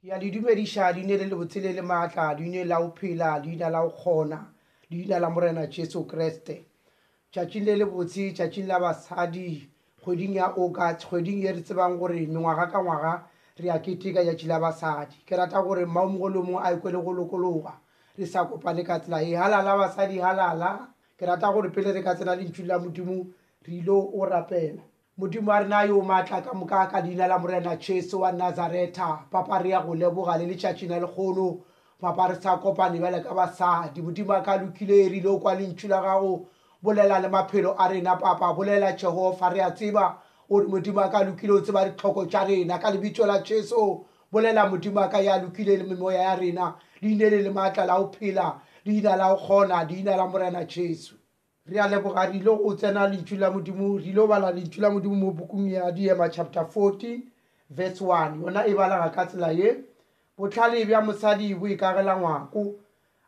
Ke ya le dumediša leine le lebotse le le maatla, leine la go phela, leina la go kgona, leina la Morena Jesu Kriste. Tšatšing le lebotse, tšatšing la basadi, kgweding ya August, kgweding ye re tsebang gore mengwaga ka ngwaga re a keteka tšatši la basadi. Ke rata gore mmao mongwe le mongwe a ekwe le go lokologa re sa kopane ka tsela ye. Halala basadi, halala! Ke rata gore pele re ka tsena lentšung la Modimo, re ile o rapela. Modimo wa rena yo maatla ka moka, ka leina la Morena Jesu wa Nazaretha, Papa, re ya go leboga le letšatšing la lekgono. Papa, re sa kopane bjale ka basadi. Modimo a ka lokile, e rile o kwa lentšu la gago, bolela le maphelo a rena, Papa. Bolela, Jehova, re a tseba o re Modimo a ka lokile, o tseba ditlhoko tša rena. Ka lebitso la Jesu, bolela, Modimo a ka ya lokile, le memoya ya rena, leine le le maatla la go phela, leina la go kgona, leina la Morena Jesu. Re a leboga re ile go tsena lentšu la modimo re ile go bala lentšu la modimo mo bukung ya diema chapter 14 verse 1 yona e balega ka tsela ye botlhale bja mosadi bo ikagela ngwako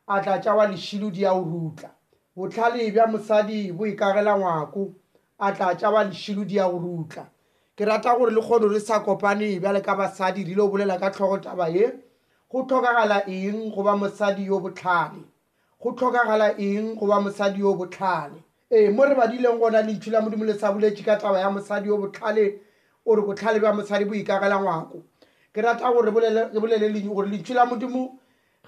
a tla tša wa lešilo di a o rutla botlhale bja mosadi bo ikagela ngwako a tla tša wa lešilo di a go rutla ke rata gore le kgono re sa kopane bjale ka basadi re ile go bolela ka tlhogo taba ye go tlhokagala eng go ba mosadi yo botlhale Go hlokagala eng go ba mosadi yo bohlale? Ee, mo re badileng gona, Lentšu la Modimo le sa boletše ka taba ya mosadi yo bohlale o re bohlale bja mosadi bo ikagela ngwako. Ke rata gore ke bolele lenywe gore Lentšu la Modimo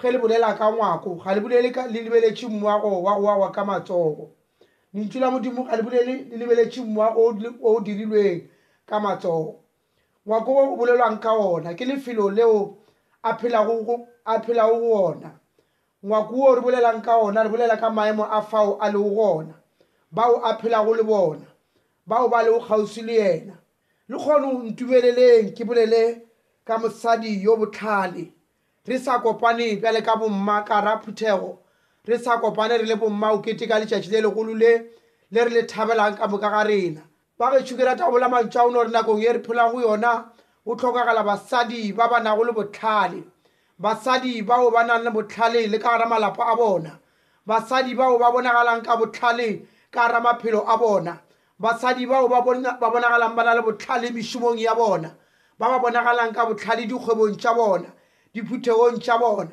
ge le bolela ka ngwako ga le bolele le lebeletše mmoago wa go wagwa ka matsogo. Lentšu la Modimo ga le bolele le lebeletše mmoago o o dirilweng ka matsogo. Ngwako wo o bolelwang ka ona ke lefelo leo a phelago go ona. Ngwako wo re bolelang ka wona, re bolela ka maemo a fao a lego gona, bao a phelago le bona, bao ba lego kgauswi le yena. Lekgono ntumeleleng ke bolele ka mosadi yo bohlale. Re sa kopane bjale ka bomma ka ra phuthego, re sa kopane re le bomma go keteka letšatši le legolo le, le re le thabelang ka moka ga rena, Bagetšhu ke rata go bola mantšu a gore nakong e re phelang go yona go tlhokagala basadi ba ba nago le botlhale basadi bao ba nang le botlhale le ka gara malapa a bona basadi bao ba bonagalang ka botlhale ka gara maphelo a bona basadi bao ba bonagalang ba na le botlhale mešomong ya bona ba ba bonagalang ka botlhale dikgwebong tša bona diphuthegong tša bona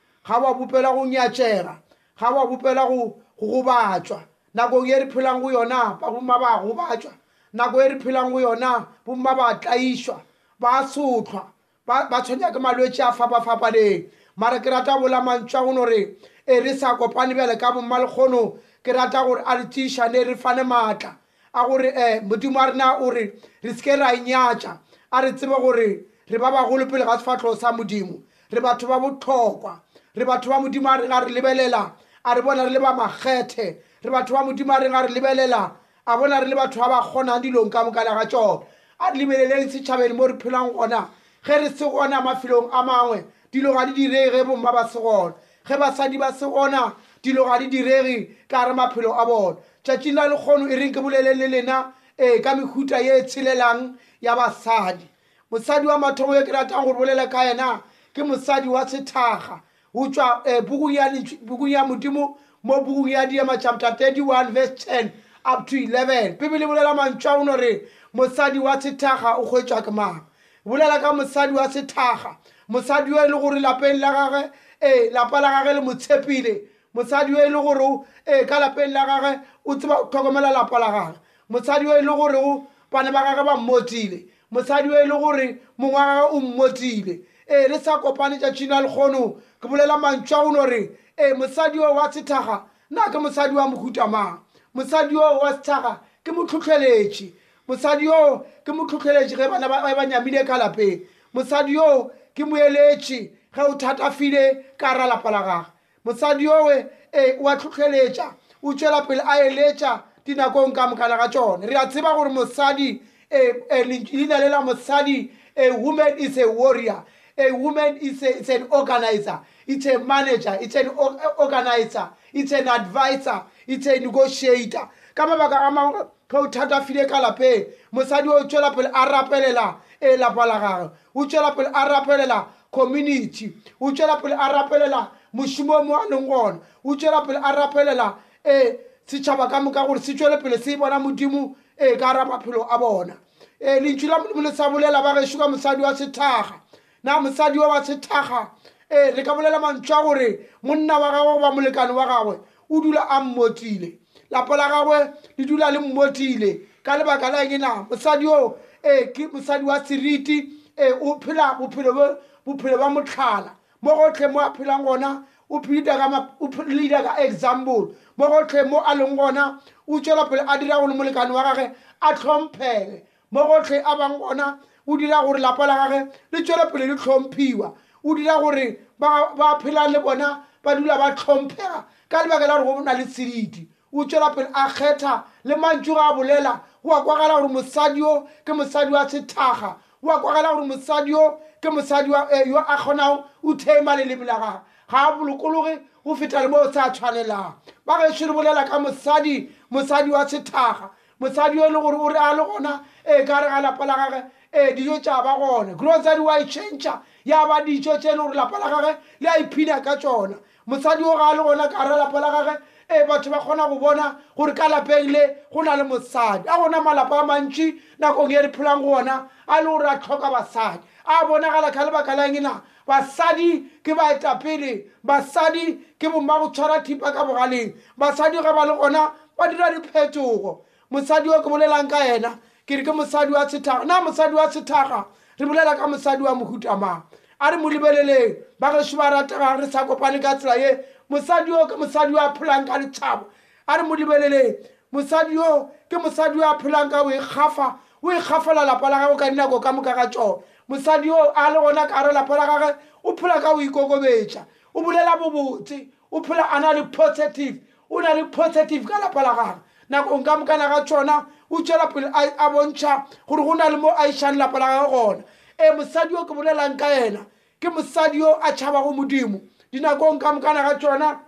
ga wa bopela go nyatšega ga wa bopela go gobatšwa nakong e re phelang go yona ba bomma ba gobatšwa nako e re phelang go yona bomma ba tlaišwa ba sotlhwa ba tshwenya ke malwetse a fapafapaneng mara ke rata bola mantswa go no re e re sa kopane bjale ka bomma lekgono ke rata gore a re tiišane re fane maatla a gore um modimo wa rena o re re seke ra inyatša a re tsebe gore re ba bagolo pele ga sefatlho sa modimo re batho ba botlhokwa re batho ba modimo a reng a re lebelela a re bona re le ba makgethe re batho ba modimo a reng a re lebelela a bona re le batho ba ba kgonang dilong ka mokana ga tsone a re lebeleleng setšhabeng mo re phelang gona ge re se gona mafelong a mangwe dilo ga di direge bomma ba se gona Ge basadi ba se gona, dilo ga di direge ka gare maphelo a bona. Tšatšing la lekgono e reng ke bolele le lena ee ka mehuta ye e tshelelang ya basadi. Mosadi wa mathomo yo ke ratang gore bolela ka yena ke mosadi wa sethaga go tšwa eh, bukung ya modimo mo bukung ya diema chapter 31 verse 10 up to 11 bibele bolela mantšwa o no re mosadi wa sethaga o kgwetšwa ke mang bolela ka mosadi wa sethaga mosadi yo e le gore lapeng la gage ee lapa la gage le mo tshepile mosadi yo e le gorego ee ka lapeng la gage o tseba tlhokomela lapa la gage mosadi yo e le gorego bana ba gage ba mmotile mosadi yo e le gore mongwe wa gage o mmotile ee le sa kopane tšatšing la lekgono ke bolela mantšwa go no re ee mosadi yo wa sethaga na ke mosadi wa mohutamang mosadi yo wa sethaga ke motlhotlheletše mosadi yo ke mo tlhotlheletše ge bana ba ba nyamile ka lapeng mosadi yo ke moeletše ge o thatafile ka ra lapa la gage mosadi yowe ee o a tlhotlheletša o tšwela pele a eletša dinakong ka mokana ga tsone re a tseba gore mosadi leina le la mosadi a woman is a warrior a woman is, a, is an organizer it's a manager it's an organizer it's an advisor it's a negotiator ka mabaka a mangwe Ge o thatafile ka lapeng, mosadi o tšwela pele a rapelela e lapa la gagwe, o tšwela pele a rapelela community, o tšwela pele a rapelela mošomo mo a leng gona, o tšwela pele a rapelela e setšhaba ka moka gore se tšwele pele se bona modimo e ka ra maphelo a bona. E lentšu la modimo le sa bolela ba gešo ka mosadi wa sethaga Na mosadi wa basethakga, ee, re ka bolela mantšu a gore monna wa gagwe goba molekane wa gagwe o dula a mmotile, lapa la gagwe le dula le mmotile ka lebaka la eng? Na mosadi oo, ee, ke mosadi wa seriti, ee, o phela bophelo bo bophelo ba motlhala mo gotlhe mo a phelang gona o phedita ka ma- o phe- leader ka example mo gotlhe mo a leng gona o tšwela pele a dira gore molekane wa gage a tlhomphege mo gotlhe a bang gona o dira gore lapa la gage le tšwele pele le tlhomphiwa o dira gore ba ba phelang le bona ba dula ba tlhomphega ka lebaka la gore go bona le tshediti o tšwela pele a kgetha le mantšu ga a bolela o a kwagala gore mosadi yo ke mosadi wa sethaga o a kwagala gore mosadi yo ke mosadi eh, yo a kgonago o thema leleme la gage ga a bolokologe go feta le moo sa tshwanelang ba gešo re bolela ka mosadi mosadi wa sethaga motsadi yo e le gore o re a le gona ee ka re ga lapa la gage ee dijo tša ba gone grocery wa e change ya ba dijo tše e le gore lapa la gage le a iphina ka tsona motsadi o ga a le gona ka re lapa la gage ee batho ba kgona go bona gore ka lapeng le go na le mosadi a gona malapa a mantši nakong e re phelang go ona a le gore a tlhoka basadi a bonagala ka lebaka la eng na Basadi ke baetapele. Basadi ke bomagotshwarathipa ka bogaleng. Basadi ge ba le gona ba dira diphetogo. Mosadi yo ke bolelang ka yena, ke re ke mosadi wa sethaga. Na mosadi wa sethaga re bolela ka mosadi wa mohuta mang? A re mo lebeleleng bagešo ba rategang, re sa kopane ka tsela ye. Mosadi yo ke mosadi yo a phelang ka letšhabo. a re mo lebeleleng mosadi yo ke mosadi yo a phelang ka o e kgafa o e kgafela lapa la gagwe ka dinako ka moka ga tsone mosadi yo a le gona ka re lapa la gagwe o phela ka o ikokobetša o bolela bobotse o phela a na le positive o na le positive ka lapa la gagwe nakong ka mokana ga tsona o tšwela pele a bontšha gore go na le mo a išang lapa la gagwe gona ee mosadi yo ke bolelang ka yena ke mosadi yo a tšhabago modimo dinakong ka mokana ga tšona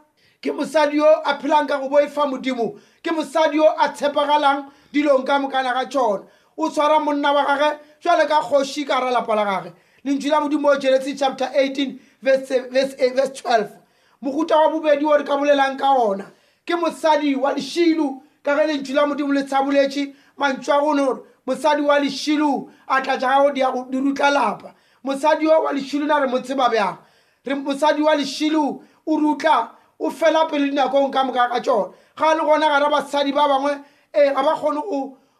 ke mosadi yo a phelang ka go boifa modimo ke mosadi yo a tshepagalang dilong ka mokana ga tšona o tshwara monna wa gage jwale ka kgoši ka ra lapa la gage lentšu la modimo o genesis chapter 18 verse 12 mohuta wa bobedi o re ka bolelang ka ona ke mosadi wa lešilu ka ge lentšu la modimo le tshaboletše mantšu a gonore mosadi wa lešilu a tlatša gago di rutla lapa mosadi wa lešilo na re mo tseba bjang re mosadi wa lešilo o rutla o fela pelo dinakong ka moka ga tšona ga le gona gara basadi ba bangwe ee ga ba kgone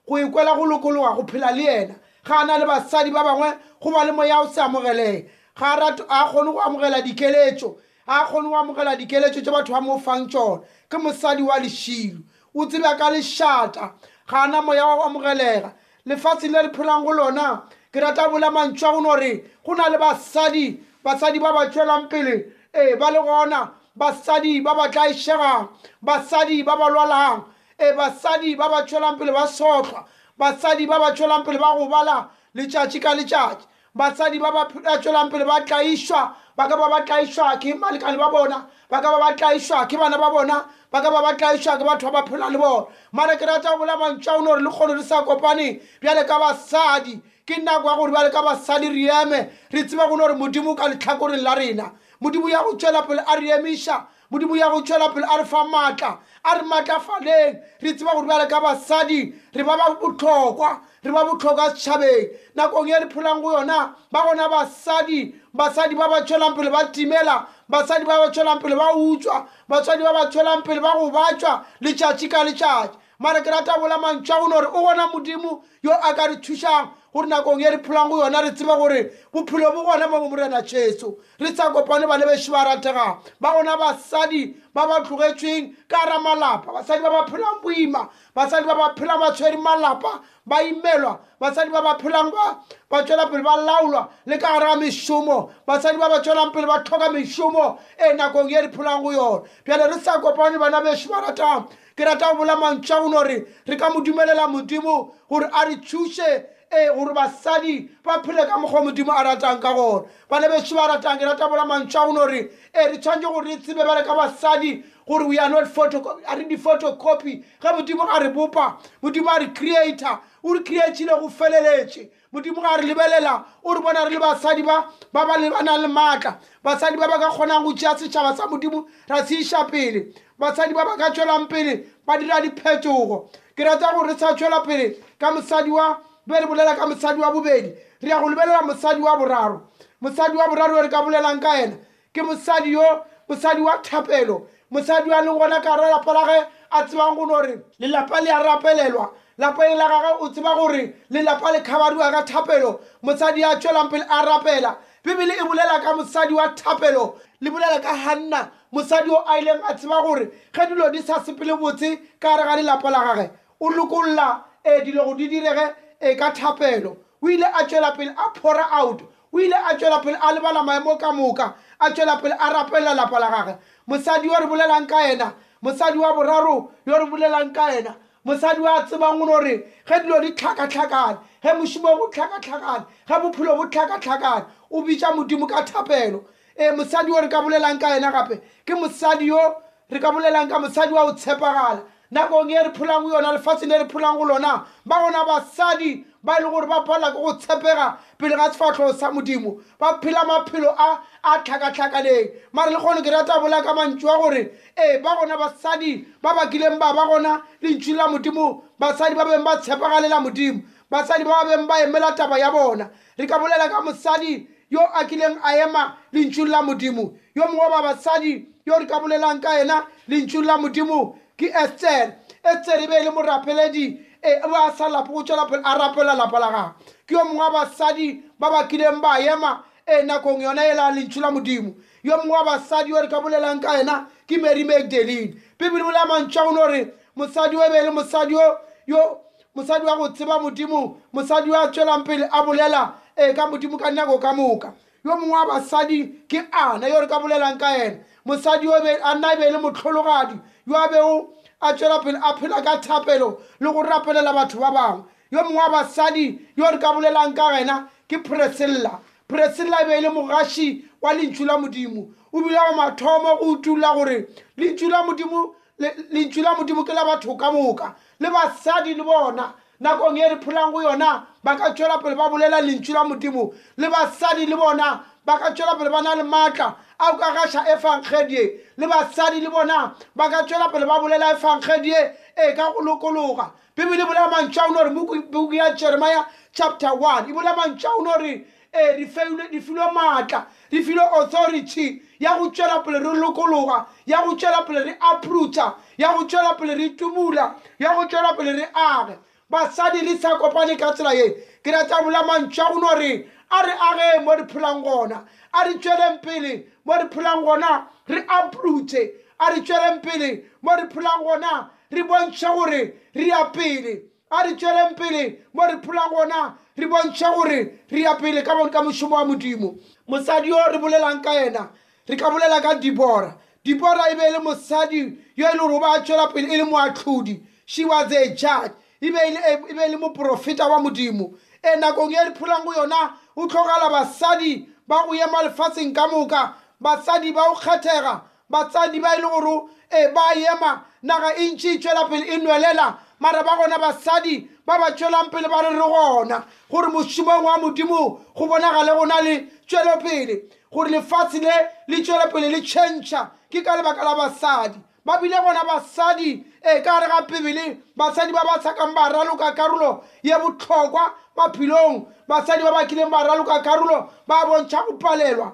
go ekwela go lokologa go phela le yena ga a na le basadi ba bangwe go ba le moya o se amogeleng ga a kgone go amogela dikeletšo A kgone go amogela dikeletšo tše batho ba mo fang tšona. Ke mosadi wa lešilo. O tseba ka lešata. Ga a na moya wa go amogelega. Lefaseng le re phelang go lona, ke rata bola mantšu a go no re go na le basadi, basadi ba ba tšwelang pele, ee, ba le gona, basadi ba ba tlaišegang, basadi ba ba lwalang, ee, basadi ba ba tšwelang pele ba sotlwa, basadi ba ba tšwelang pele ba gobala letšatši ka letšatši. Basadi ba ba tšwelang pele ba tlaišwa, ba ka ba ba tlaišwa ke balekane ba bona, ba ka ba ba tlaišwa ke bana ba bona, ba ka ba ba tlaišwa ke batho ba ba phelang le bona. Mara ke rata go bolela mantšu a go no re lekgono le sa kopane bjale ka basadi. Ke nako ya gore bjale ka basadi re eme, re tsebe go no re Modimo o ka letlhakoreng la rena. Modimo ya go tšwela pele a re emiša, modimo ya go tšwela pele a re fa maatla a re maatlafaleng re tseba gore bjale ka basadi re ba ba botlhokwa re ba botlhokwa setšhabeng nakong e re pholang go yona ba gona basadi basadi ba ba tšwelang pele ba timela basadi ba ba tšwelang pele ba utswa basadi ba ba tšwelang pele ba go batšwa letšatši ka letšatši mara ke rata bola mantšha go nore o gona modimo yo a ka re thušang gore nakong e re pholang go yona re tseba gore bophelo bo gona mo go morena jesu re sa kopane ba lebešo ba rategang ba gona basadi ba ba tlogetšweng ka ra malapa basadi ba ba phelang boima basadi ba ba phelang ba tshwere malapa ba imelwa basadi ba ba phelang ba ba tšwela pele ba laolwa le ka gara mešomo basadi ba ba tšwelang pele ba tlhoka mešomo e nakong e re phelang go yona bjale re sa kopane bana bešo ba ratang Ke rata go bola mantšu a go no re re ka mo dumelela Modimo gore a re tšhuše ee gore basadi ba phele ka mokgwa Modimo a ratang ka gona. Bana beso ba ratang, ke rata bola mantšu a go no re ee re tshwanetse gore re tsebe bale ka basadi gore we are not photo a re di-photocopy ge Modimo a re bopa, Modimo a re creator, o re creatile go feleletše. modimo ga re lebelela o re bona re le basadi ba ba ba lebanang le maatla basadi ba ba ka kgonang go tšea setšhaba sa modimo ra se iša pele basadi ba ba ka tšwelang pele ba dira diphetogo ke rata gore re sa tšwela pele ka mosadi wa be re bolela ka mosadi wa bobedi re ya go lebelela mosadi wa boraro mosadi wa boraro e re ka bolelang ka yena Ke mosadi yo, mosadi wa thapelo, mosadi yo a leng gona ka gara lapa la ge, a tsebang go no re. Lelapa le a rapelelwa. Lapeng la gagwe o tseba gore lelapa le khabariwa ka thapelo, mosadi yo a tšwelang pele a rapela. Bibele e bolela ka mosadi wa thapelo. Le bolela ka Hanna, mosadi yo a ileng a tseba gore ge dilo di sa sepele botse ka gare ga lelapa la gagwe, O lokolla e dilo go di direge e ka thapelo. O ile a tšwela pele a phora out. O ile a tšwela pele a lebala maemo ka moka, a tšwela pele a rapelela lapa la gage. Mosadi yo re bolelang ka yena, mosadi wa boraro yo re bolelang ka yena, mosadi wa tsebang gore ge dilo di tlhakatlhakane, ge mošomo go tlhakatlhakane, ge bophelo bo tlhakatlhakane, o bitša Modimo ka thapelo. E, mosadi yo re ka bolelang ka yena gape ke mosadi yo re ka bolelang ka mosadi wa go tshepagala nakong e re pholang go yona lefatsheng le re pholang go lona ba gona basadi ba e le gore ba palela ke go tshepega pele ga sefatlhogo sa modimo ba phela maphelo a a tlhakatlhakaneng mare le kgone ke rata bola ka mantšu a gore ee ba gona basadi ba bakileng ba ba gona lentšwi la modimo basadi ba beng ba tshepagalela modimo basadi ba ba beng ba emela taba ya bona Re ka bolela ka mosadi yo a kileng a ema lentšung la Modimo. Yo mongwe wa ba basadi yo re ka bolelang ka yena lentšung la Modimo ke Esther. Esther e be e le morapeledi e o a sa lape go tšwela pele a rapela lapa la gagwe. Ke yo mongwe wa basadi ba ba kileng ba ema e nakong yona e la lentšu la modimo yo mongwe wa basadi yo re ka bolelang ka yena ke mary magdalene bibele bolela mantšha o no re mosadi o e be e le mosadi yo yo mosadi wa go tseba modimo mosadi wa tšwelang pele a bolela e ka modimo ka nako ka moka yo mongwe wa basadi ke ana yo re ka bolelang ka yena mosadi a nna e be e le motlhologadi yo a bego a tšwela pele a phela ka thapelo le go rapelela batho ba bangwe yo mongwe wa basadi yo re ka bolelang ka wena ke presilla presilla e be e le mogaši wa lentšu la modimo o bile go mathomo go utulla gore lentšu la modimo lentšu la modimo ke la batho ka moka le basadi le bona nakong e re pholang go yona ba ka tšwela pele ba bolela lentšu la modimo le basadi le bona ba ka tšwela pele ba na le maatla a o ka gaša efangedie le basadi le bona ba ka tšwela pele ba bolela efangedie e ka go lokologa bibele e bolela mantšha o no re buku ya jeremia chapter one e bolela mantšha o no re ee re feilwe re filwe maatla re filwe authority ya go tšwela pele re lokologa ya go tšwela pele re uprooter ya go tšwela pele re tubula ya go tšwela pele re age basadi re sa kopane ka tsela ye ke rata bola mantšu a go no re a re ageng mo re phelang gona a re tšweleng pele mo re phelang gona re uproote a re tšweleng pele mo re phelang gona re bontšhe gore re ya pele a re tšweleng pele mo re phola gona re bontšha gore re ya pele ka ka mošomo wa modimo mosadi yo re bolelang ka yena re ka bolela ka dibora dibora e be e le mosadi yo e le gore o ba a tšwela pele e le moatlhodi she was a judge e be e le- e be e le moporofeta wa modimo e nakong e re pholang go yona o tlhogala basadi ba go ema lefatsheng ka moka basadi ba go kgethega Batsadi ba e le gore e ba yema, naga e ntši e tšwela pele e nwelela, mara ba gona basadi ba ba tšwelang pele ba re re gona gore mošomong wa Modimo go bonagale go na le tšwelopele, gore lefatshe le le tšwele pele le tšhentšha. Ke ka lebaka la basadi. Ba bile gona basadi e ka gare ga Bibele, basadi ba ba sakang ba raloka karolo ye bohlokwa maphelong, basadi ba ba kileng ba raloka karolo ba bontšha go palelwa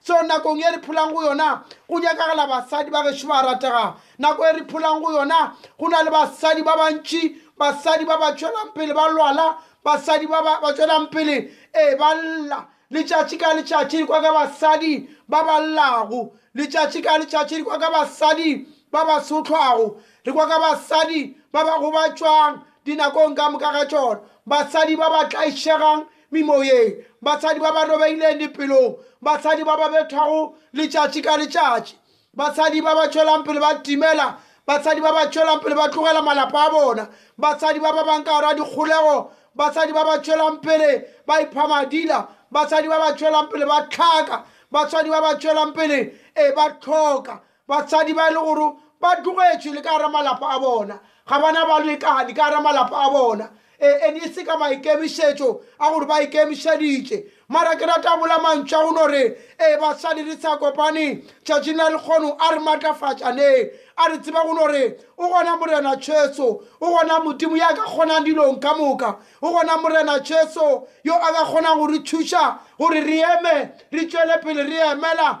seo nakong e re pholang go yona go nyakagala basadi ba gešo ba ratega nako e re pholang go yona go na le basadi ba bantši basadi ba ba tšwelang pele ba lwala basadi ba ba tšwelang pele e ba lla letšatši ka letšatši dikwa ka basadi ba ba llago letšatši ka letšatši dikwa ka basadi ba ba sotlhwago re kwa ka basadi ba ba gobatšwang dinakong ka moka ga tšona basadi ba ba tlaišegang memoyeng batsadi ba ba robegileng dipelong batsadi ba ba bethwago letšatši ka letšatši batsadi ba ba tšwelang pele ba timela batsadi ba ba tšwelang pele ba tlogela malapa a bona batsadi ba ba bang ka gara dikgolego batsadi ba ba tšwelang pele ba ipha madila batsadi ba ba tšwelang pele ba tlhaka batswadi ba ba tšwelang pele e ba tlhoka batsadi ba e le gore ba tlogetšwe le ka gara malapa a bona ga bana ba lekane ka gara malapa a bona e ene e se ka maikemišetšo a gore ba ikemišeditše mara ke rata bola mantšwi a go no re ee basadi re sa kopane tšatšing la lekgono a re maatlafatšaneng a re tseba go no re o gona morena tšheso o gona modimo ya ka kgonang dilong ka moka o gona morena tšheso yo a ka kgonang go re thuša gore re eme re tšwele pele re emela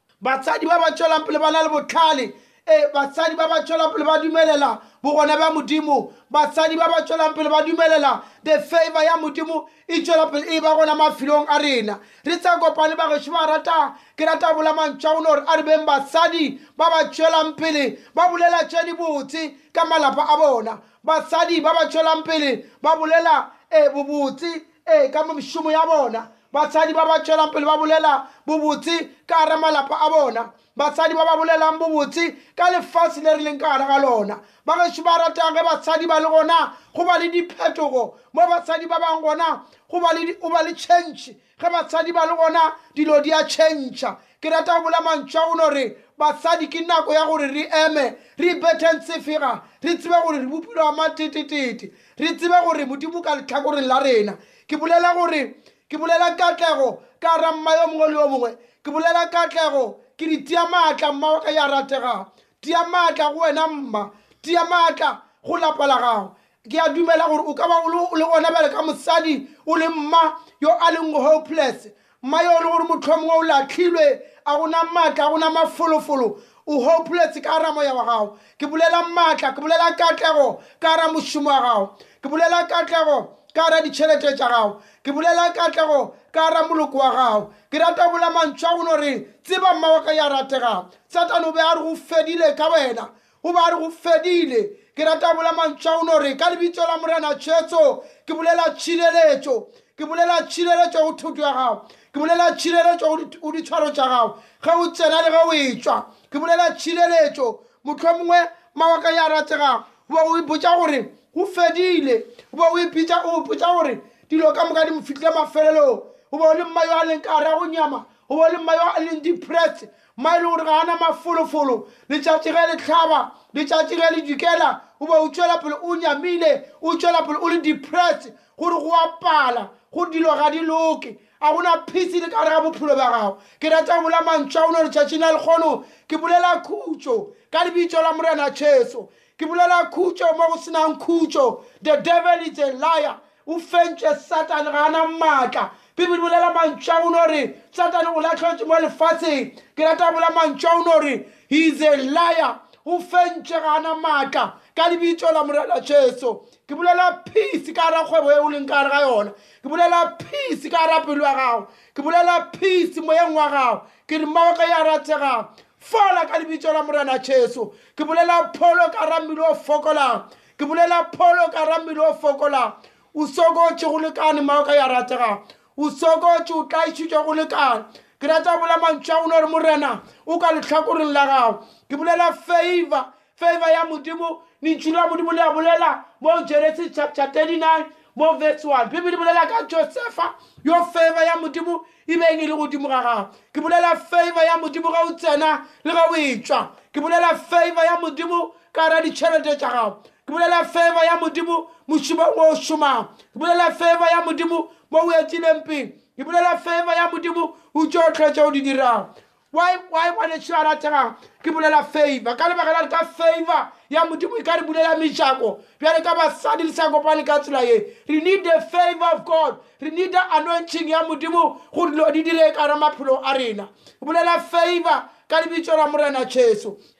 Batsadi ba ba tšwela pele ba na le bohlale. E, batsadi ba ba tšwela pele ba dumelela bogona bja Modimo. Batsadi ba ba tšwela pele ba dumelela the favor ya Modimo e tšwela pele e ba gona mafelong a rena. Re tsa kopane ba gešo ba rata, ke rata bola mantšho a gona gore a re beng batsadi ba ba tšwelang pele ba bolela tše di botse ka malapa a bona. Batsadi ba ba tšwelang pele ba bolela e bobotse ee ka mešomo ya bona batsadi ba ba tšwelang pele ba bolela bobotse ka gara malapa a bona batsadi ba ba bolelang bobotse ka lefase le re leng ka gara ga lona ba gešo ba ratang ge batsadi ba le gona go ba le diphetogo mo batsadi ba bang gona go ba le o ba le change ge batsadi ba le gona dilo di a change ke rata go bola mantšho a gone re batsadi ke nako ya gore re eme re ibetheng tsefega re tsebe gore re bopilwa matetetete re tsebe gore modimo ka letlhakoreng la rena ke bolela gore ke bolela katlego ka ra mma yo mongwe le yo mongwe ke bolela katlego ke di tia maatla mma wa ka ya rategago tia maatla go wena mma tia maatla go lapa la gago ke a dumela gore o ka ba o le gona bjale ka mosadi o le mma yo a leng hopeless mma yo o le gore mohlomongwe o latlhilwe a gona maatla a gona mafolofolo o hopoletse ka gara moya wa gago ke bolela maatla ke bolela katlego ka gara mošomo wa gago ke bolela katlego ka gara ditšhelete tša gago ke bolela katlego ka gara moloko wa gago ke rata bola mantšho a gone gore tseba mma wa ka ya rategago satane o be a re go fedile ka wena O be a re, Go fedile. Ke rata go bolela mantšu a ono re, ka lebitso la Morena Jesu, ke bolela tšhireletšo. Ke bolela tšhireletšo go thoto ya gago. Ke bolela tšhireletšo go di- go ditshwaro tša gago, ge o tsena le ge o etšwa. Ke bolela tšhireletšo. Mohlho mongwe mawaka ya rategago, o be o ipotša gore go fedile. O be o ipitša- o ipotša gore dilo ka moka di mo fitlhile mafelelong. O be o le mma yo a leng ka gare go nyama. O be o le mma yo a leng depressed. ma e le gore ga a na mafolofolo letšatši ge le tlhaba letšatši ge le dikela o be o tšwela pele o nyamile o tšwela pele o le depressed gore go apala go dilo ga di loke a go na phisi le ka gare ga bophelo ba gago ke rata go bola mantšwa o no letšatšing la lekgono ke bolela khutšo ka lebitso la morena jesu ke bolela khutšo mo go senang khutšo the devil is a liar o fentše satane ga ana maatla bibele bolela mantšu a gone gore satane o latlhotše mo lefatsheng ke rata bola mantšu a gone gore he is a liar o fentše ga ana maatla ka lebitso la morena jesu ke bolela peace ka gara kgwebo e o leng ka gare ga yona ke bolela peace ka gara pelo ya gago ke bolela peace moyeng wa gago ke re mmago ka ya rategago fola ka lebitso la morena jesu ke bolela pholo ka ra mmele o fokolang ke bolela pholo ka ra mmele o fokolang o sokotše go lekane mao ka ya rategang o sokotše o tlaišitšwa go lekane ke rata bola mantšwa go ne gore morena o ka letlhakoreng la gago ke bolela favor favor ya modimo lentšu la modimo le a bolela mo genesis chapter 39 mo verse 1 bibele bolela ka josefa yo favor ya modimo e beng e le godimo ga gago ke bolela favor ya modimo ga o tsena le ga o etswa ke bolela favor ya modimo ka ra ditšhelete tša gago ke bolela favor ya modimo mošomong o šomago ke bolela favor ya modimo mo o etsileng pele ke bolela favor ya modimo o tšo tlhwetša o di dirago why why ngwanetšho a rategang ke bolela favor ka lebaka la re ka favor ya modimo e ka re bulela mešako bjale ka basadi le sa kopane ka tsela ye re need the favor of god re need the anointing ya modimo go dilo di dire ka ra maphelo a rena bolela favor ka lebitso la morena jesu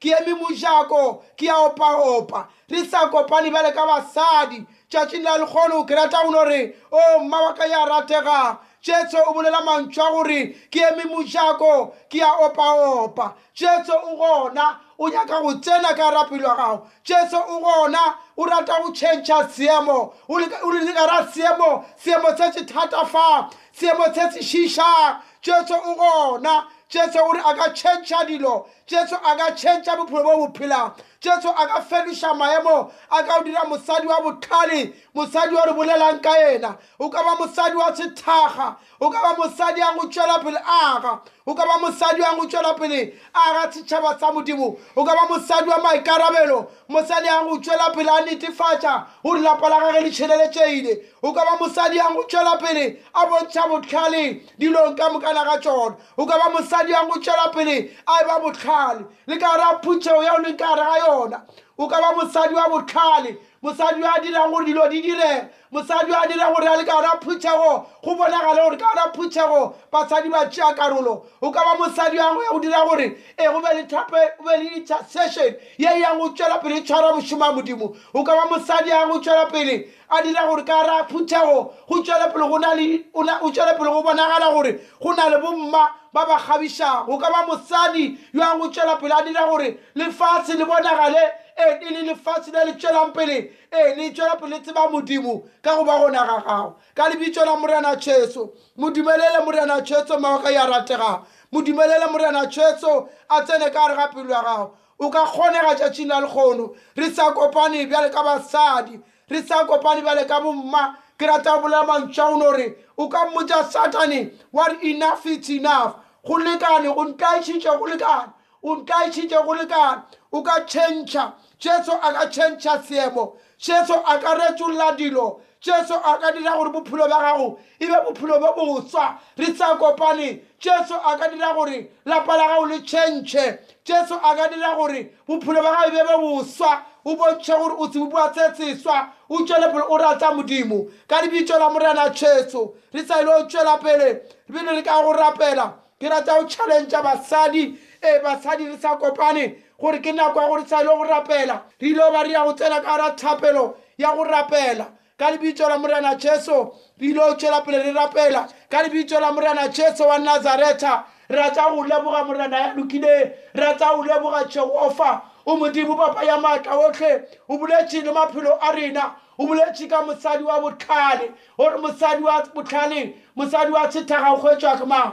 ke eme mojako ke ya opaopa re sa kopane bjale ka basadi tšatšing la lekgono ke rata gono re o oh, mma wa ka ya rategang jesu o bolela mantšhwa gore ke eme mojako ke ya opaopa jesu o gona o nyaka go tsena ka rapelo ya gago jesu o gona o rata go chantsha seemo o leka ra seemo seemo se se thata fa seemo se se šišang jesu o gona jesu o re a ka chantsha dilo jesu a ka tšhentša bophelo bo bo phelago jesu a ka fediša maemo a ka o dira mosadi wa botlhale mosadi wa re bolelang ka yena o ka ba mosadi wa sethaga o ka ba mosadi yang go tšwela pele aga o ka ba mosadi yang go tšwela pele aga setšhaba sa modimo o ka ba mosadi wa maikarabelo mosadi yang go tšwela pele a netefatša go lelapa la gage le tšhireletšegile o ka ba mosadi yang go tšwela pele a bontšha botlhale dilong ka mokana ga tšona o ka ba mosadi yang go tšwela pele a e ba botlhale le ka ra phutšheo ya o leng ka ga yona o ka ba mosadi wa botlhale mosadi yo a dirang gore dilo di direga mosadi yo a dirang gore a le ka ra phutšhego go bonagale gore ka ra phutšhego basadi ba tšea karolo o ka ba mosadi yang go ya go dira gore e go be le thape o be le intercession ye yang go tšwela pele e tshwara mošomo wa modimo o ka ba mosadi yang go tšwela pele a dira gore ka ra phuthego go tšwelepele go na le o na- o tšwelepele go bonagala gore go na le bomma ba ba kgabišago go ka ba mosadi yo a go tšwelapele a dira gore lefase le bonagale ee e le lefase le le tšwelang pele ee le tšwelapele le tseba modimo ka go ba gona ga gago ka lebitso la morena tšheso modumelele morena tšheso maoka ya rategago modumelele morena tšheso a tsene ka gare ga pelo ya gago O ka kgonega tšatšing la lekgono. Re sa kopane bjale ka basadi. Re sa kopane bjale ka bomma. Ke rata go bolela mantšu a go no re, o ka mmotša Satane, wa re, Enough it's enough. Go lekane, o ntlaišitše go lekane. O ntlaišitše go lekane. O ka tšhentšha. Jesu a ka tšhentšha seemo. Jesu a ka retšolla dilo. Jesu a ka dira gore bophelo bja gago e be bophelo bo boswa. Re sa kopane Jesu a ka dira gore lapa la gago le tšhentšhe. Jesu a ka dira gore bophelo ba gago e be be boswa, o bontšhe gore o sebopiwa se seswa, o tšwele pele o rata Modimo. Ka lebitso la Morena Jesu, re sa ile go tšwela pele pele re ka go rapela. Ke rata go challengea basadi, ee basadi re sa kopane gore ke nako ya gore sa ile go rapela re ile go ba re ya go tsena ka gara thapelo ya go rapela ka lebitso la morena jesu re ile o tšwela pele re rapela ka lebitso la morena jesu wa nazaretha re rata go leboga morena ya lokileng re rata go leboga jehofa o modimo papa ya maatla otlhe o boletše le maphelo a rena o boletše ka mosadi wa botlhale o re mosadi wa botlhale mosadi wa tshethagakgwetswa ke mang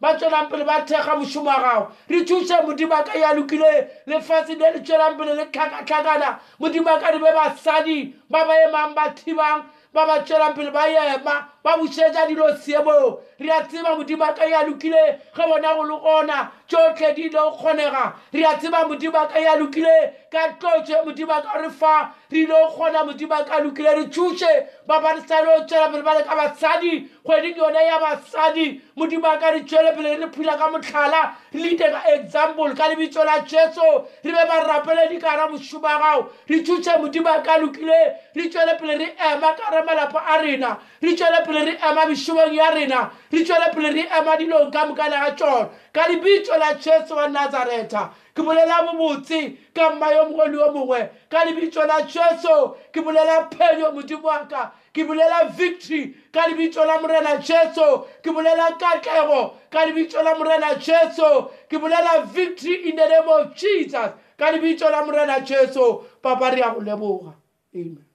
ba tšwelang pele ba thekga mošomo wa gago re thuše modima ka ya lokile lefatshe le le tšwelang pele le tlhakatlhakana modima ka di be basadi ba ba emang ba thibang ba ba tšwelang pele ba ema ba bušetša dilo seemong re a tseba modima ka ya lokile ge bona go le gona tšohle di ile go kgonega re a tseba modima ka ya lokile ka tlotše modima ka re fa re no kgona modimo a ka lokile re tšuse ba ba re sa no tšwela pele ba le ka basadi kgweding yone ya basadi modimo a ka re tšwele pele re phula ka motlhala re lete ka example ka lebitso la jesu re be ba rapele di kara mošoma gago re tšuse modimo a ka lokile re tšwele pele re ema ka re malapa a rena re tšwele pele re ema mešomong ya rena re tšwele pele re ema dilong ka mokana ga tšona ka lebitso la jesu wa nazareta Ke bolela bobotse ka mma yo mongwe le yo mongwe ka lebitso la Jesu. Ke bolela phenyo Modimo wa ka. Ke bolela victory ka lebitso la Morena Jesu. Ke bolela katlego ka lebitso la Morena Jesu. Ke bolela victory in the name of Jesus ka lebitso la Morena Jesu. Papa re ya go leboga. Amen.